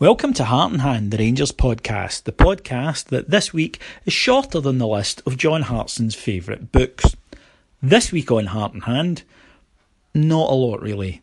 Welcome to Heart and Hand, the Rangers podcast, the podcast that this week is shorter than the list of John Hartson's favourite books. This week on Heart and Hand, not a lot really.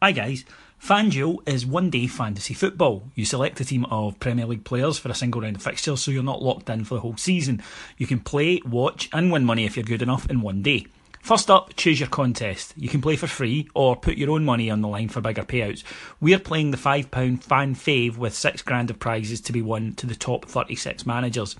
Hi guys. FanDuel is one day fantasy football. You select a team of Premier League players for a single round of fixtures so you're not locked in for the whole season. You can play, watch, and win money if you're good enough in one day. First up, choose your contest. You can play for free or put your own money on the line for bigger payouts. We're playing the £5 fan fave with 6 grand of prizes to be won to the top 36 managers.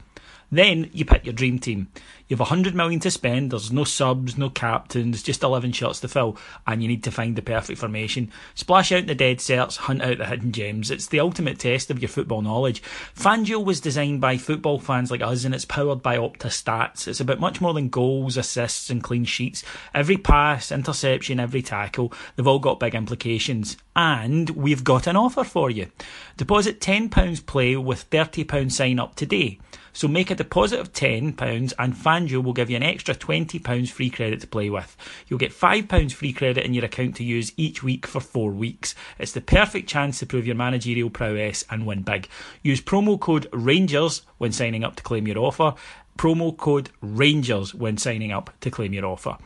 Then you pick your dream team. You have 100 million to spend, there's no subs, no captains, just 11 shots to fill, and you need to find the perfect formation. Splash out the dead certs, hunt out the hidden gems. It's the ultimate test of your football knowledge. FanDuel was designed by football fans like us, and it's powered by Opta Stats. It's about much more than goals, assists, and clean sheets. Every pass, interception, every tackle, they've all got big implications. And we've got an offer for you. Deposit £10 play with £30 sign up today. So make a deposit of £10 and FanDuel will give you an extra £20 free credit to play with. You'll get £5 free credit in your account to use each week for four weeks. It's the perfect chance to prove your managerial prowess and win big. Use promo code RANGERS when signing up to claim your offer. Promo code RANGERS when signing up to claim your offer.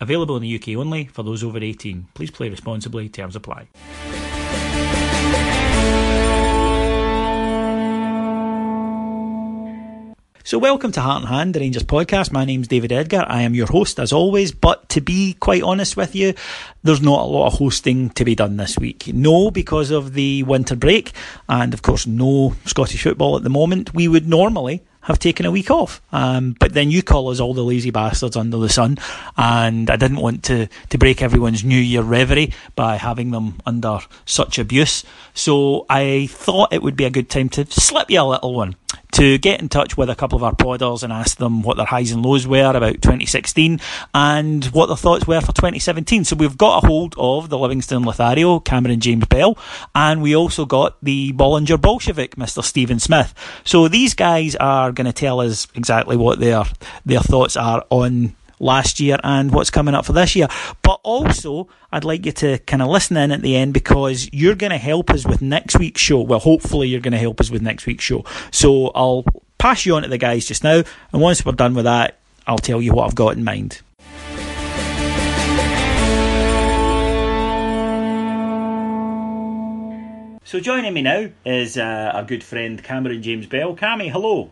Available in the UK only for those over 18. Please play responsibly. Terms apply. So, welcome to Heart and Hand, the Rangers podcast. My name's David Edgar. I am your host as always, but to be quite honest with you, there's not a lot of hosting to be done this week. No, because of the winter break, and of course, no Scottish football at the moment. We would normally have taken a week off. Um, but then you call us all the lazy bastards under the sun, and I didn't want to, to break everyone's New Year reverie by having them under such abuse. So I thought it would be a good time to slip you a little one to get in touch with a couple of our podders and ask them what their highs and lows were about 2016 and what their thoughts were for 2017. So we've got a hold of the Livingston Lothario, Cameron James Bell, and we also got the Bollinger Bolshevik, Mr. Stephen Smith. So these guys are going to tell us exactly what their their thoughts are on last year and what's coming up for this year. But also, I'd like you to kind of listen in at the end because you're going to help us with next week's show. Well, hopefully, you're going to help us with next week's show. So I'll pass you on to the guys just now, and once we're done with that, I'll tell you what I've got in mind. So joining me now is uh, our good friend Cameron James Bell. Cammy, hello.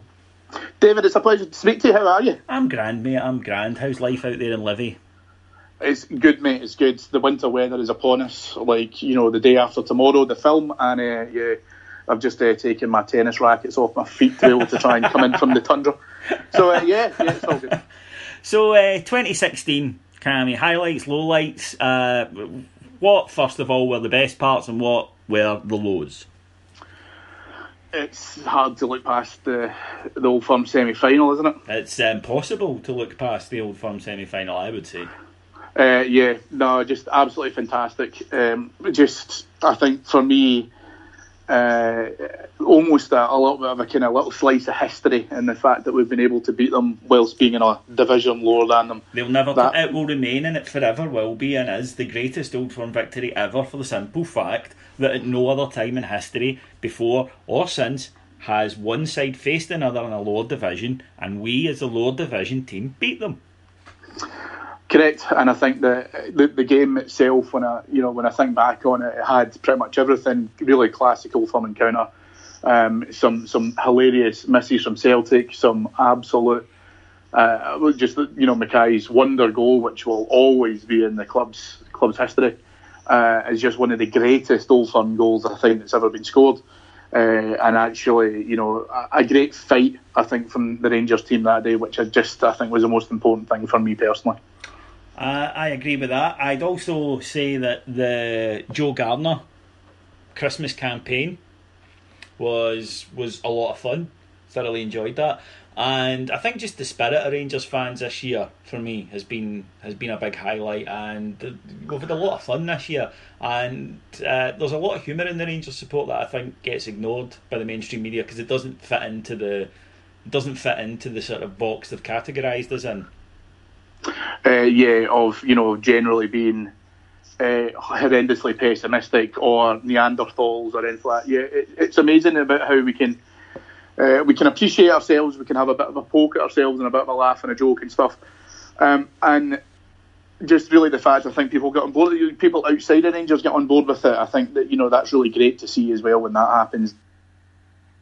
David, it's a pleasure to speak to you. How are you? I'm grand, mate. I'm grand. How's life out there in Livy? It's good, mate. It's good. The winter weather is upon us. Like you know, the day after tomorrow, the film, and uh, yeah, I've just uh, taken my tennis rackets off my feet to be able to try and come in from the tundra. So uh, yeah, yeah, it's all good. So, uh, 2016, Cammy, highlights, lowlights. Uh, what, first of all, were the best parts and what were the lows? It's hard to look past the the Old Firm semi final, isn't it? It's impossible to look past the Old Firm semi final, I would say. Uh, yeah, no, just absolutely fantastic. Um, just, I think for me, uh, almost a, a, little bit of a kind of little slice of history in the fact that we've been able to beat them whilst being in a division lower than them. They'll never. That, it will remain, and it forever will be, and is the greatest Old Firm victory ever for the simple fact that at no other time in history, before or since, has one side faced another in a lower division, and we, as a lower division team, beat them. Correct, and I think the, the game itself, when I you know when I think back on it, it had pretty much everything really classical from encounter. Um, some some hilarious misses from Celtic, some absolute uh, just you know McKay's wonder goal, which will always be in the club's club's history, uh, is just one of the greatest Old Firm goals I think that's ever been scored. Uh, and actually, you know, a, a, great fight I think from the Rangers team that day, which I just I think was the most important thing for me personally. Uh, I agree with that. I'd also say that the Joe Garner Christmas campaign was was a lot of fun. Thoroughly enjoyed that, and I think just the spirit of Rangers fans this year for me has been has been a big highlight. And we've had a lot of fun this year, and uh, there's a lot of humour in the Rangers support that I think gets ignored by the mainstream media because it doesn't fit into the doesn't fit into the sort of box they've categorised us in. Uh, yeah, of you know generally being uh, horrendously pessimistic or Neanderthals or anything like that. Yeah, it, it's amazing about how we can uh, we can appreciate ourselves. We can have a bit of a poke at ourselves and a bit of a laugh and a joke and stuff. Um, and just really the fact I think people get on board. People outside of Rangers get on board with it. I think that you know that's really great to see as well when that happens.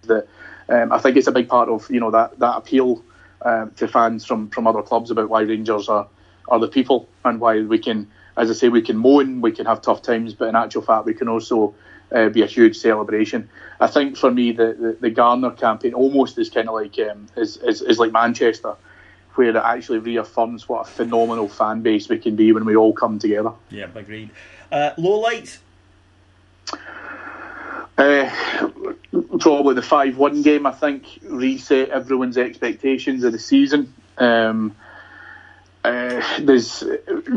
That um, I think it's a big part of you know that that appeal um, to fans from, from other clubs about why Rangers are, are the people and why we can, as I say, we can moan, we can have tough times, but in actual fact, we can also uh, be a huge celebration. I think for me, the, the, the Garner campaign almost is kind of like um, is, is, is like Manchester, where it actually reaffirms what a phenomenal fan base we can be when we all come together. Yeah, agreed. Uh, low light. Uh, probably the five-one game. I think reset everyone's expectations of the season. Um, uh, there's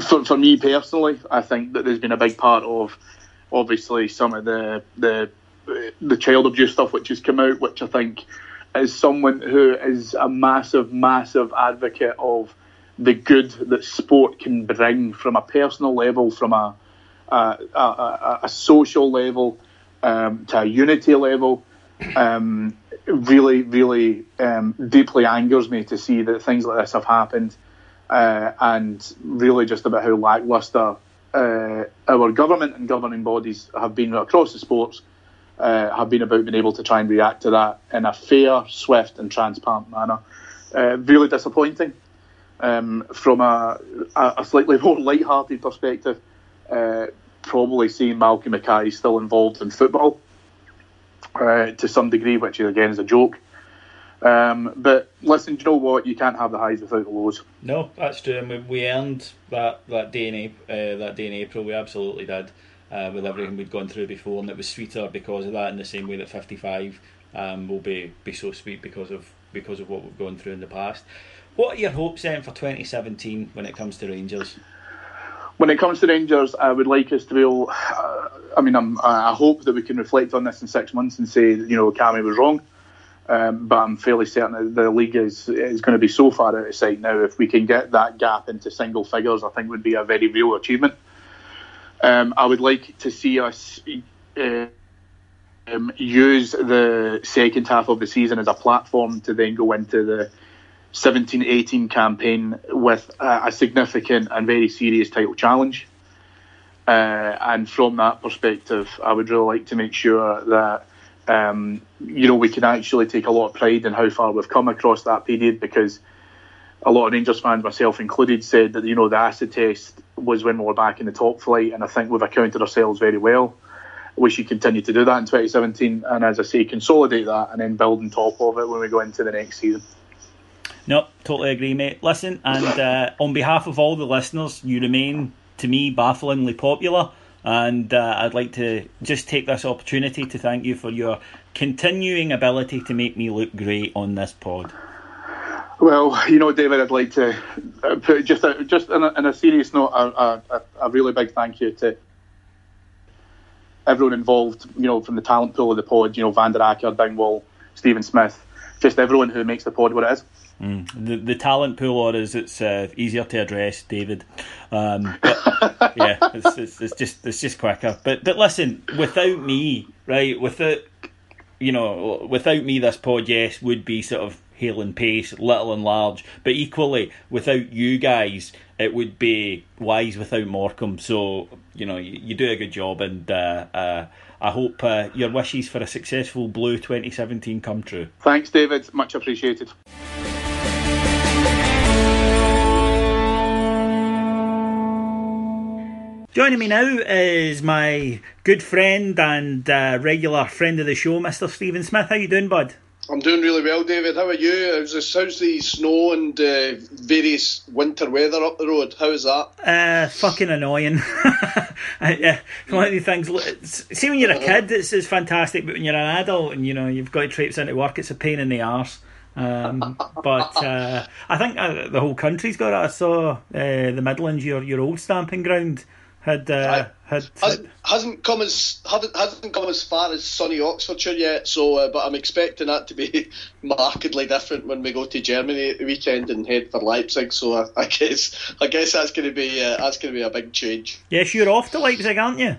for, for me personally, I think that there's been a big part of obviously some of the the the child abuse stuff which has come out, which I think as someone who is a massive, massive advocate of the good that sport can bring from a personal level, from a a, a, a social level, um, to a unity level um, really, really um, deeply angers me to see that things like this have happened, uh, and really just about how lackluster uh, our government and governing bodies have been across the sports. Uh, have been about being able to try and react to that in a fair, swift, and transparent manner. Uh, really disappointing. Um, from a, a, slightly more light-hearted perspective, uh, probably seeing Malcolm Mackay still involved in football uh, to some degree, which again is a joke. Um, but listen, do you know what? You can't have the highs without the lows. No, that's true. And we, we earned that that day in uh, that day in April. We absolutely did uh, with everything we'd gone through before, and it was sweeter because of that. In the same way that fifty five um, will be be so sweet because of because of what we've gone through in the past. What are your hopes then for twenty seventeen when it comes to Rangers? when it comes to Rangers, I would like us to be able. Uh, I mean, I'm, i hope that we can reflect on this in six months and say, you know, Cammy was wrong. Um, but I'm fairly certain that the league is is going to be so far out of sight now. If we can get that gap into single figures, I think would be a very real achievement. Um, I would like to see us uh, um, use the second half of the season as a platform to then go into the 17-18 campaign with a, a, significant and very serious title challenge. Uh, and from that perspective, I would really like to make sure that um, you know we can actually take a lot of pride in how far we've come across that period because a lot of Rangers fans, myself included, said that you know the acid test was when we were back in the top flight, and I think we've accounted ourselves very well. We should continue to do that in 2017, and as I say, consolidate that and then build on top of it when we go into the next season. No, totally agree, mate. Listen, and uh, on behalf of all the listeners, you remain to me bafflingly popular. And uh, I'd like to just take this opportunity to thank you for your continuing ability to make me look great on this pod. Well, you know, David, I'd like to uh, put just a, just in a, in a serious note, a, a, a, really big thank you to everyone involved. You know, from the talent pool of the pod, you know, Van der Acker, Dingwall, Stephen Smith, just everyone who makes the pod what it is. Mm. The the talent pool, or is it's uh, easier to address, David? Um, but yeah, it's, it's, it's, just it's just quicker. But but listen, without me, right? Without you know, without me, this pod, yes, would be sort of Hale and Pace, little and large. But equally, without you guys, it would be wise without Morecambe. So you know, you, you do a good job, and uh, uh, I hope uh, your wishes for a successful Blue 2017 come true. Thanks, David. Much appreciated. Joining me now is my good friend and uh, regular friend of the show, Mr. Stephen Smith. How you doing, bud? I'm doing really well, David. How are you? How's the, how's the snow and uh, various winter weather up the road? How is that? Uh, fucking annoying. uh, one of the things. See, when you're a kid, it's, it's fantastic, but when you're an adult and you know you've got to traipse into work, it's a pain in the arse. Um, but uh, I think uh, the whole country's got it. I saw uh, the Midlands, your your old stamping ground had uh, had hasn't, hasn't come as hasn't, hasn't come as far as sunny Oxfordshire yet. So, uh, but I'm expecting that to be markedly different when we go to Germany at the weekend and head for Leipzig. So, I, I guess I guess that's going to be uh, that's going to be a big change. Yes, you're off to Leipzig, aren't you?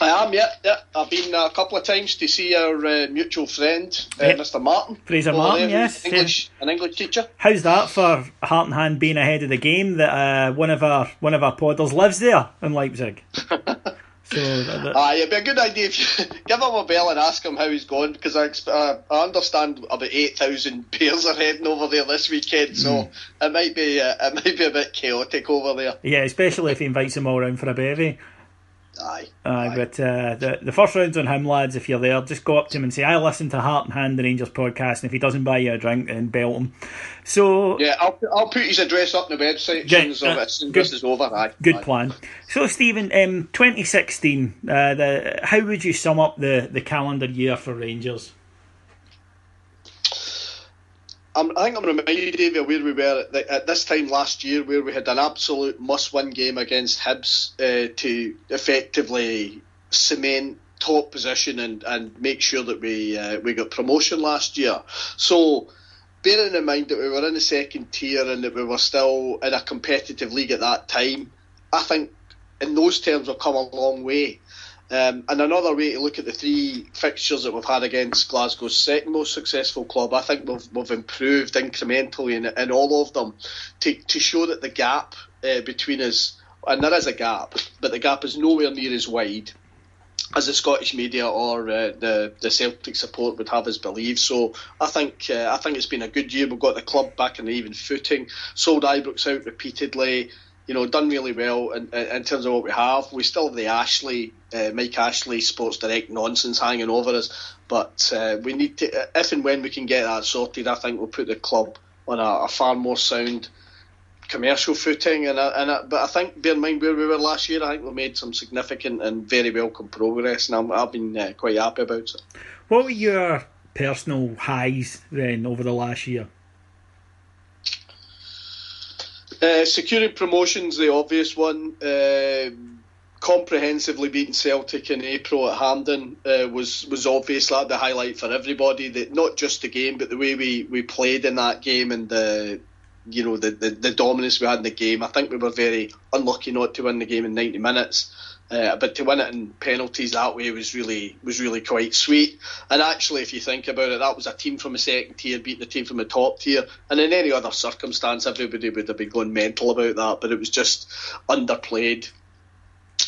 I am, yeah, yeah. I've been uh, a couple of times to see our uh, mutual friend, uh, Mr. Martin. Fraser Martin, yes. English, an English teacher. How's that for Heart and Hand being ahead of the game that uh, one of our one of our podders lives there in Leipzig? so that, that... Aye, it'd be a good idea if you give him a bell and ask him how he's going because I, uh, I understand about eight thousand pairs are heading over there this weekend, so mm. it might be uh, it might be a bit chaotic over there. Yeah, especially if he invites them all around for a bevy. Aye. Aye, but uh, the the first round's on him, lads. If you're there, just go up to him and say, "I listen to Heart and Hand the Rangers podcast," and if he doesn't buy you a drink, then belt him. So yeah, I'll I'll put his address up on the website as soon as, uh, this is over. Aye. Good aye. plan. So Stephen, um, 2016. Uh, the how would you sum up the the calendar year for Rangers? I'm, i think I'm reminded David, where we were at, the, at, this time last year, where we had an absolute must-win game against Hibs uh, to effectively cement top position and, and make sure that we uh, we got promotion last year. So, bearing in mind that we were in the second tier and that we were still in a competitive league at that time, I think in those terms we've come a long way. Um, and another way to look at the three fixtures that we've had against Glasgow's second most successful club, I think we've, we've improved incrementally in, in all of them to, to show that the gap uh, between us, and there is a gap, but the gap is nowhere near as wide as the Scottish media or uh, the the Celtic support would have us believe. So I think uh, I think it's been a good year. We've got the club back in the even footing. Sold Ibrox out repeatedly you know, done really well in, in terms of what we have. We still have the Ashley, uh, Mike Ashley Sports Direct nonsense hanging over us, but uh, we need to, if and when we can get that sorted, I think we'll put the club on a, a far more sound commercial footing. And, and but I think, bear in mind where we were last year, I think we made some significant and very welcome progress, and i have been uh, quite happy about it. What were your personal highs then over the last year? Uh, securing promotion's the obvious one. Uh, comprehensively beating Celtic in April at Hampden uh, was was obviously the highlight for everybody. That not just the game, but the way we, we played in that game and the you know the, the, the dominance we had in the game. I think we were very unlucky not to win the game in 90 minutes. Uh, but to win it in penalties that way was really was really quite sweet. And actually, if you think about it, that was a team from a second tier beating a team from a top tier. And in any other circumstance, everybody would have been going mental about that. But it was just underplayed.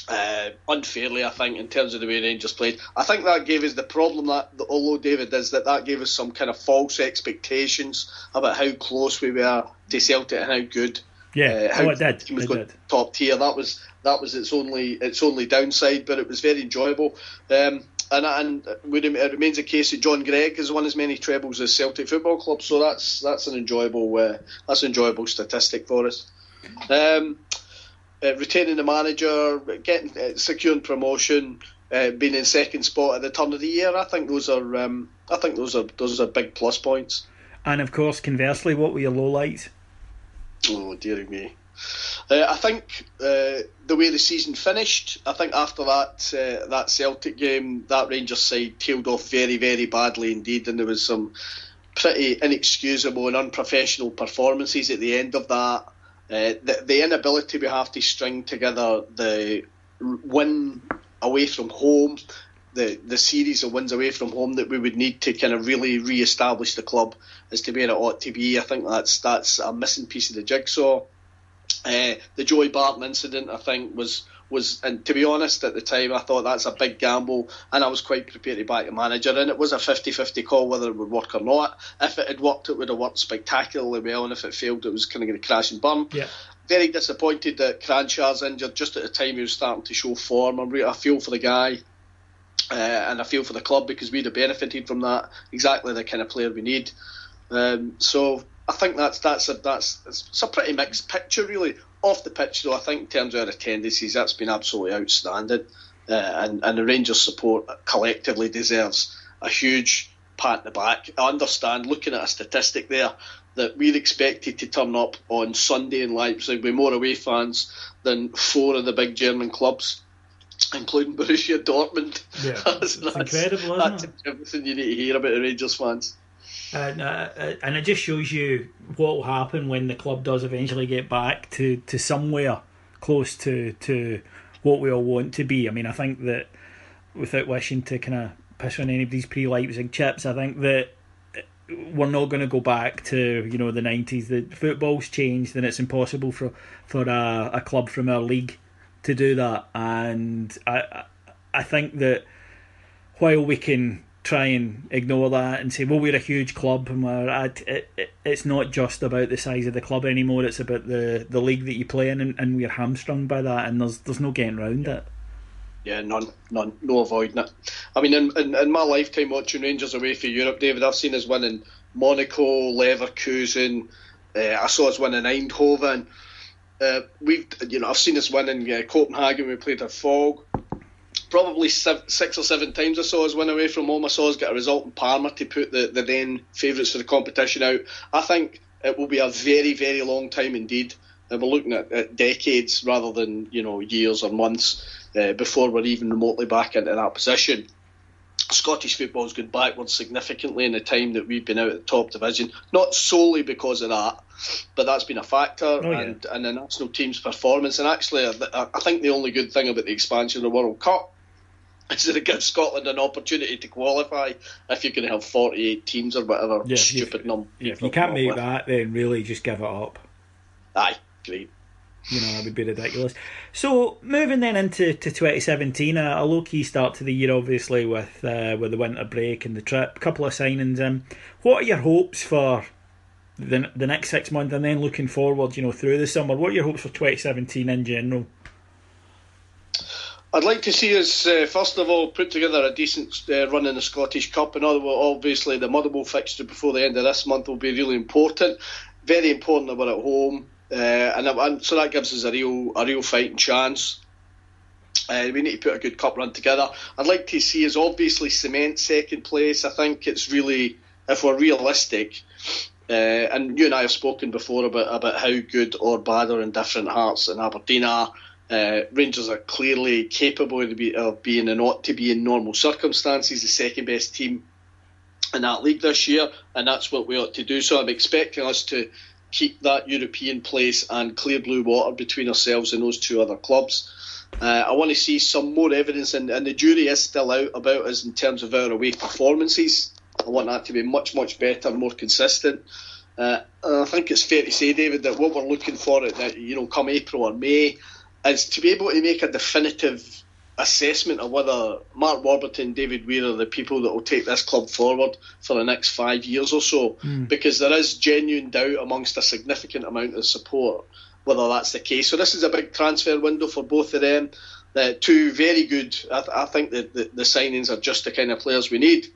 Uh, unfairly, I think, in terms of the way Rangers played. I think that gave us the problem that, although David is that that gave us some kind of false expectations about how close we were to Celtic and how good yeah, uh, how oh, it did. was it going did. top tier. That was that was its only its only downside, but it was very enjoyable. Um, and and it remains a case that John Greig has won as many trebles as Celtic Football Club. So that's that's an enjoyable uh, that's an enjoyable statistic for us. Um, uh, retaining the manager, getting uh, securing promotion, uh, being in second spot at the turn of the year. I think those are um, I think those are those are big plus points. And of course, conversely, what were your lowlights? Oh dear me. Uh, I think uh, the way the season finished, I think after that uh, that Celtic game, that Rangers side tailed off very, very badly indeed, and there was some pretty inexcusable and unprofessional performances at the end of that. Uh, the, the, inability we have to string together the win away from home, the the series of wins away from home that we would need to kind of really re-establish the club as to where it ought to be. I think that's that's a missing piece of the jigsaw. Uh, the Joey Barton incident, I think, was was, and to be honest, at the time, I thought that's a big gamble, and I was quite prepared to back the manager. And it was a 50-50 call whether it would work or not. If it had worked, it would have worked spectacularly well, and if it failed, it was kind of going to crash and burn. Yeah. Very disappointed that Kranjcar's injured just at the time he was starting to show form. I'm re- I feel for the guy. Uh, and I feel for the club because we'd have benefited from that. Exactly the kind of player we need. Um, so I think that's that's a that's it's a pretty mixed picture really. Off the pitch though, I think in terms of our attendances, that's been absolutely outstanding, uh, and and the Rangers support collectively deserves a huge pat in the back. I understand looking at a statistic there that we're expected to turn up on Sunday in Leipzig with more away fans than four of the big German clubs including Borussia Dortmund. Yeah, that's, that's incredible, that's everything you need to hear about the Rangers fans. And, uh, uh, and it just shows you what will happen when the club does eventually get back to, to somewhere close to to what we all want to be. I mean, I think that without wishing to kind of piss on anybody's pre Leipzig chips, I think that we're not going to go back to you know the nineties. The football's changed, and it's impossible for for a, a club from our league to do that. And I I think that while we can try and ignore that and say, well, we're a huge club and we're it, it, it's not just about the size of the club anymore. It's about the, the league that you play in, and, and we're hamstrung by that, and there's there's no getting around it. Yeah, none, none, no avoiding it. I mean, in, in, in my lifetime watching Rangers away for Europe, David, I've seen us winning Monaco, Leverkusen. Uh, I saw us winning Eindhoven. Uh, we've, you know, I've seen us winning uh, Copenhagen. We played at Fog probably six or seven times I saw us win away from home. I saw us get a result in Parma to put the, the then favourites for the competition out. I think it will be a very, very long time indeed. And we're looking at, at decades rather than you know years or months uh, before we're even remotely back into that position. Scottish football has gone backwards significantly in the time that we've been out at the top division. Not solely because of that, but that's been a factor, oh, yeah. and, and the national team's performance. And actually, I, I think the only good thing about the expansion of the World Cup is that it give Scotland an opportunity to qualify if you're going to have 48 teams or whatever yeah, stupid number. Yeah, if you can't make with. that, then really just give it up. Aye, great. You know, that would be ridiculous. So, moving then into to 2017, a, a low key start to the year, obviously, with uh, with the winter break and the trip, a couple of signings. Um, what are your hopes for the, the next six months and then looking forward, you know, through the summer? What are your hopes for 2017 in general? I'd like to see us, uh, first of all, put together a decent uh, run in the Scottish Cup. And obviously, the Motherwell fixture before the end of this month will be really important. Very important that we're at home. Uh, and, and, so that gives us a real a real fighting chance. Uh, we need to put a good cup run together. I'd like to see us obviously cement second place. I think it's really, if we're realistic, uh, and you and I have spoken before about, about how good or bad or indifferent Hearts and Aberdeen are. Uh, Rangers are clearly capable of, be, of being and ought to be in normal circumstances the second best team in that league this year, and that's what we ought to do. So I'm expecting us to keep that European place and clear blue water between ourselves and those two other clubs. Uh, I want to see some more evidence, and, and, the jury is still out about us in terms of our away performances. I want that to be much, much better, more consistent. Uh, I think it's fair to say, David, that what we're looking for, at that you know, come April or May, is to be able to make a definitive assessment of whether Mark Warburton, David Weir are the people that will take this club forward for the next five years or so, mm. because there is genuine doubt amongst a significant amount of support whether that's the case. So this is a big transfer window for both of them. Uh, two very good. I, th- I think that the, the, signings are just the kind of players we need.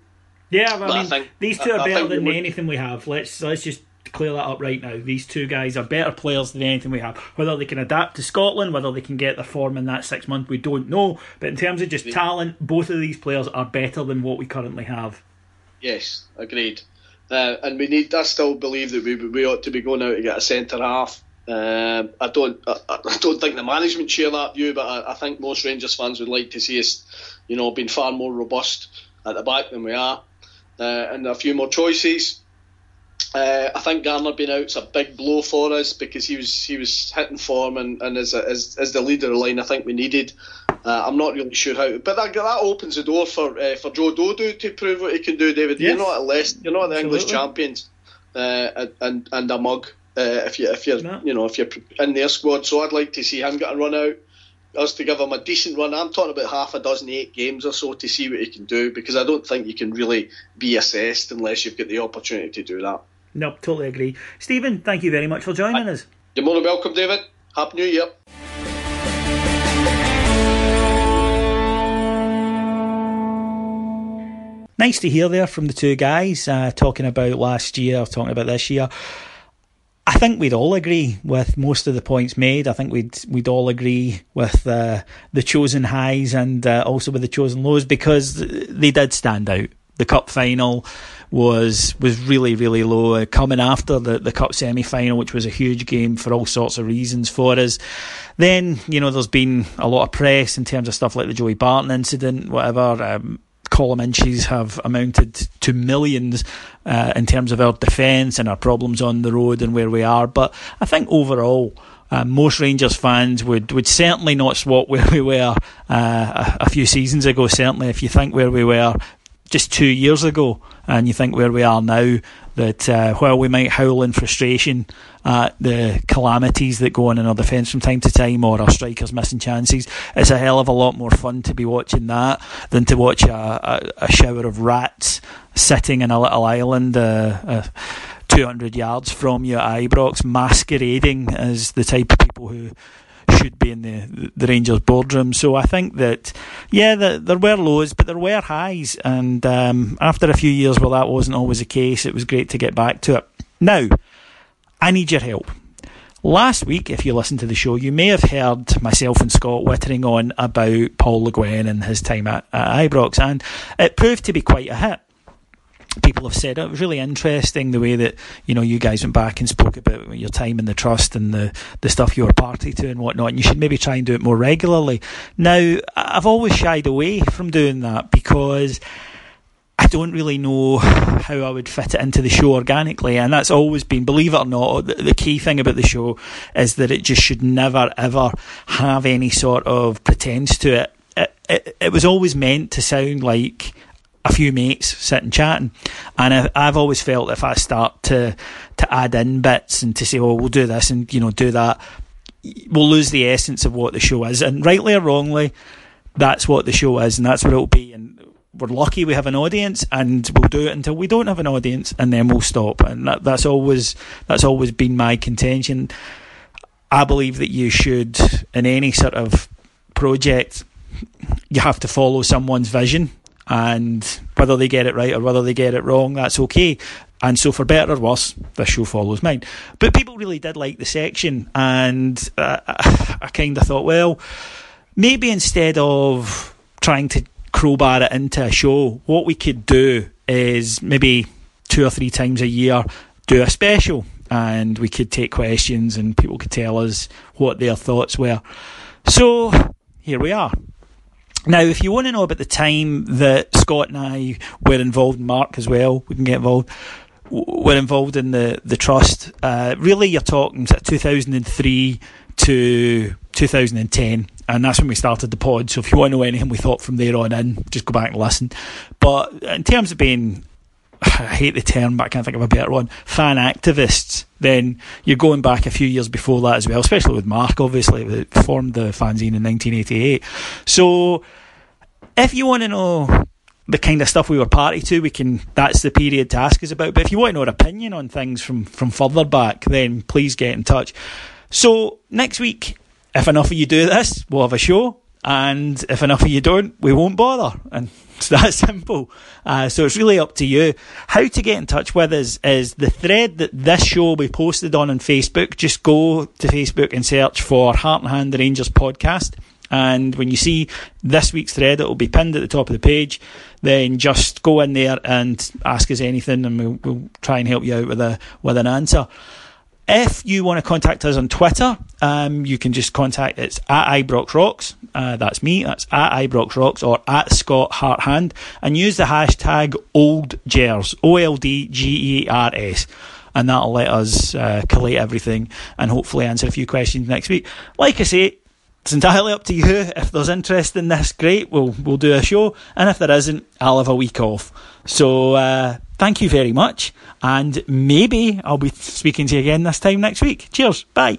Yeah, I mean, I think, these two are better than anything we have. Let's let's just clear that up right now. These two guys are better players than anything we have. Whether they can adapt to Scotland, whether they can get their form in that six months, we don't know. But in terms of just talent, both of these players are better than what we currently have. Yes, agreed. Uh, and we need. I still believe that we we ought to be going out to get a centre half. Um, I don't. I, I, don't think the management share that view, but I, I, think most Rangers fans would like to see us, you know, being far more robust at the back than we are, uh, and a few more choices. Uh, I think Garner being out's a big blow for us because he was he was hitting form and, and as, as, as the leader of the line, I think we needed. Uh, I'm not really sure how, but that, that opens the door for uh, for Joe Dodoo to prove what he can do. David, yes. you're not at Leicester, you're not the Absolutely. English champions, uh, and and a mug uh, if you if you're no. you know if you're in their squad. So I'd like to see him get a run out. Us to give him a decent run. I'm talking about half a dozen, eight games or so to see what he can do because I don't think you can really be assessed unless you've got the opportunity to do that. No, totally agree. Stephen, thank you very much for joining us. You're more than welcome, David. Happy New Year. Nice to hear there from the two guys uh, talking about last year, talking about this year. I think we'd all agree with most of the points made. I think we'd we'd all agree with uh, the chosen highs and uh, also with the chosen lows because they did stand out. The cup final was was really really low. Coming after the the cup semi final, which was a huge game for all sorts of reasons for us. Then you know there's been a lot of press in terms of stuff like the Joey Barton incident, whatever. Um, column inches have amounted to millions uh, in terms of our defence and our problems on the road and where we are. But I think overall, uh, most Rangers fans would, would certainly not swap where we were uh, a, a, few seasons ago. Certainly, if you think where we were just two years ago, and you think where we are now, that uh, while we might howl in frustration at the calamities that go on in our defence from time to time, or our strikers missing chances, it's a hell of a lot more fun to be watching that than to watch a, a, a shower of rats sitting in a little island. Uh, uh, 200 yards from you at Ibrox, masquerading as the type of people who should be in the the Rangers boardroom. So I think that yeah, the, there were lows, but there were highs, and um, after a few years where that wasn't always the case, it was great to get back to it. Now, I need your help. Last week, if you listened to the show, you may have heard myself and Scott wittering on about Paul Le Guen and his time at, at Ibrox, and it proved to be quite a hit people have said oh, it was really interesting the way that you know you guys went back and spoke about your time in the trust and the the stuff you were party to and whatnot. And you should maybe try and do it more regularly. Now, I've always shied away from doing that because. I don't really know how I would fit it into the show organically, and that's always been, believe it or not, the, the key thing about the show is that it just should never ever have any sort of pretense to it. It, it, it was always meant to sound like a few mates sitting chatting. And I, I've always felt if I start to to add in bits and to say, "Oh, we'll do this and you know do that," we'll lose the essence of what the show is. And rightly or wrongly, that's what the show is, and that's what it'll be. And we're lucky we have an audience, and we'll do it until we don't have an audience, and then we'll stop. And that, that's always that's always been my contention. I believe that you should, in any sort of project, you have to follow someone's vision and whether they get it right or whether they get it wrong, that's okay. And so, for better or worse, this show follows mine. But people really did like the section, and uh, I kind of thought, well, maybe instead of trying to crowbar it into a show, what we could do is maybe two or three times a year do a special, and we could take questions, and people could tell us what their thoughts were. So, here we are. Now, if you want to know about the time that Scott and I were involved, Mark as well, we can get involved. We're involved in the the trust. Uh, really, you're talking 2003 to 2010, and that's when we started the pod. So if you want to know anything we thought from there on in, just go back and listen. But in terms of being I hate the term, but I can't think of a better one, fan activists, then you're going back a few years before that as well, especially with Mark, obviously, that formed the fanzine in 1988. So, if you want to know the kind of stuff we were party to, we can. That's the period to ask us about. But if you want to know our opinion on things from from further back, then please get in touch. So next week, if enough of you do this, we'll have a show. And if enough of you don't, we won't bother. And it's that simple. Uh, so it's really up to you. How to get in touch with us is the thread that this show will be posted on on Facebook. Just go to Facebook and search for Heart and Hand the Rangers podcast. And when you see this week's thread, it will be pinned at the top of the page. Then just go in there and ask us anything, and we'll, we'll try and help you out with a with an answer. If you want to contact us on Twitter, um, you can just contact it's at ibroxrocks. Uh, that's me. That's at ibroxrocks or at Scott Harthand, and use the hashtag OldGers O L D G E R S, and that'll let us uh, collate everything and hopefully answer a few questions next week. Like I say, it's entirely up to you. If there's interest in this, great. We'll we'll do a show, and if there isn't, I'll have a week off. So uh, thank you very much, and maybe I'll be speaking to you again this time next week. Cheers. Bye.